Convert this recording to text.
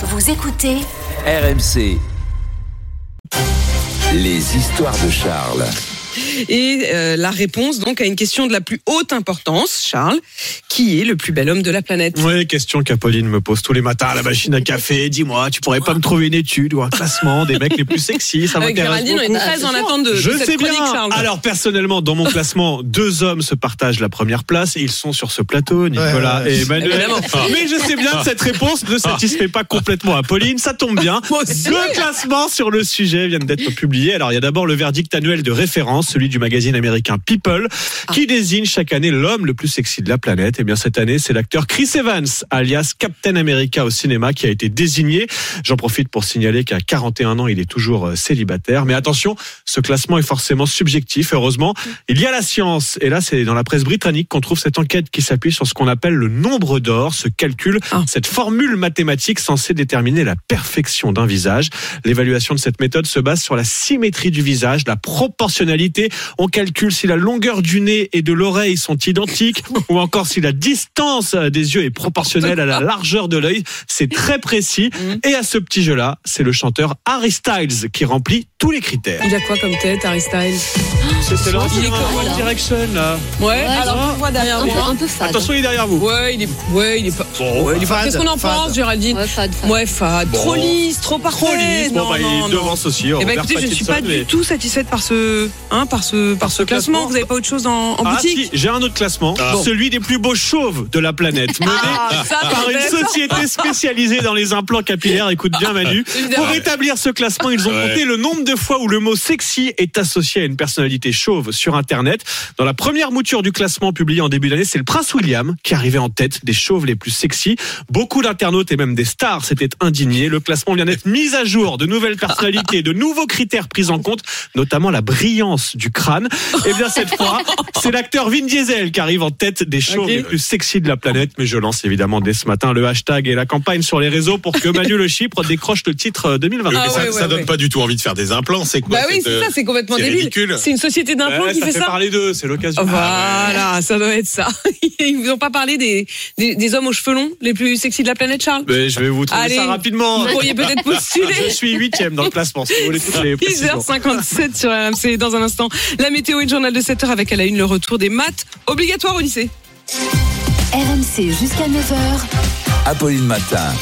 Vous écoutez RMC. Les histoires de Charles. Et euh, la réponse donc à une question de la plus haute importance, Charles, qui est le plus bel homme de la planète? Oui, question qu'Apolline me pose tous les matins à la machine à café. Dis-moi, tu pourrais pas me trouver une étude ou un classement des mecs les plus sexy? Ça Avec m'intéresse Géraldine, on est beaucoup. très en attente de, de Je cette sais bien. Charles. Alors personnellement, dans mon classement, deux hommes se partagent la première place et ils sont sur ce plateau, Nicolas et Emmanuel. Évidemment. Mais je sais bien que cette réponse ne satisfait pas complètement Apolline. Ça tombe bien. Deux classements sur le sujet viennent d'être publiés. Alors il y a d'abord le verdict annuel de référence, celui du magazine américain People, qui désigne chaque année l'homme le plus sexy de la planète. Et bien cette année, c'est l'acteur Chris Evans, alias Captain America au cinéma, qui a été désigné. J'en profite pour signaler qu'à 41 ans, il est toujours euh, célibataire. Mais attention, ce classement est forcément subjectif. Heureusement, il y a la science. Et là, c'est dans la presse britannique qu'on trouve cette enquête qui s'appuie sur ce qu'on appelle le nombre d'or, ce calcul, Ah. cette formule mathématique censée déterminer la perfection d'un visage. L'évaluation de cette méthode se base sur la symétrie du visage, la proportionnalité. On calcule si la longueur du nez et de l'oreille sont identiques ou encore si la distance des yeux est proportionnelle à la largeur de l'œil. C'est très précis. Et à ce petit jeu-là, c'est le chanteur Harry Styles qui remplit tous les critères. Il a quoi comme tête, Harry Styles? C'est Il est comment, One Direction là. Ouais, alors on voit derrière Un peu, un peu fade. Attention, il est derrière vous. Ouais, il est, ouais, il est pas. ouais, est pas- Qu'est-ce qu'on en pense, Géraldine? Ouais, fade, fade. Ouais, fade. Trop lisse, trop parfait. Trop lisse. Bon, Non, bah, non, il non. devance aussi. Eh ben, Robert écoutez, je ne suis pas mais- du tout satisfaite par ce, hein, par ce, par ce classement. classement. Vous n'avez pas autre chose en, en Ah boutique si, j'ai un autre classement, celui des plus beaux chauves de la planète, mené Ah, ça, par une société spécialisée dans les implants capillaires. Écoute bien Manu. Pour établir ce classement, ils ont compté le nombre de fois où le mot sexy est associé à une personnalité chauve sur Internet. Dans la première mouture du classement publié en début d'année, c'est le prince William qui arrivait en tête des chauves les plus sexy. Beaucoup d'internautes et même des stars s'étaient indignés. Le classement vient d'être mis à jour. De nouvelles personnalités, de nouveaux critères pris en compte, notamment la brillance du crâne. Et bien cette fois, c'est l'acteur Vin Diesel qui arrive en tête des Ok. les plus sexy de la planète. Mais je lance évidemment dès ce matin le hashtag et la campagne sur les réseaux pour que Manu Le Chypre décroche le titre euh, 2022. Ah Mais ça, ouais, ça ouais, donne ouais. pas du tout envie de faire des implants, c'est quoi Bah oui, ça, euh, c'est complètement débile. ridicule. C'est une société d'implants Ouais, qui ça fait fait ça. parler d'eux, c'est l'occasion. Voilà, ça doit être ça. Ils vous ont pas parlé des, des, des hommes aux cheveux longs les plus sexy de la planète, Charles Mais je vais vous trouver Allez. ça rapidement. Vous pourriez peut-être postuler. Je suis huitième dans le classement. Si vous voulez toutes les précisions. 10h57 sur RMC. Dans un instant, la météo et le journal de 7h avec à la une le retour des maths obligatoires au lycée. RMC jusqu'à 9h. Apolline Matin.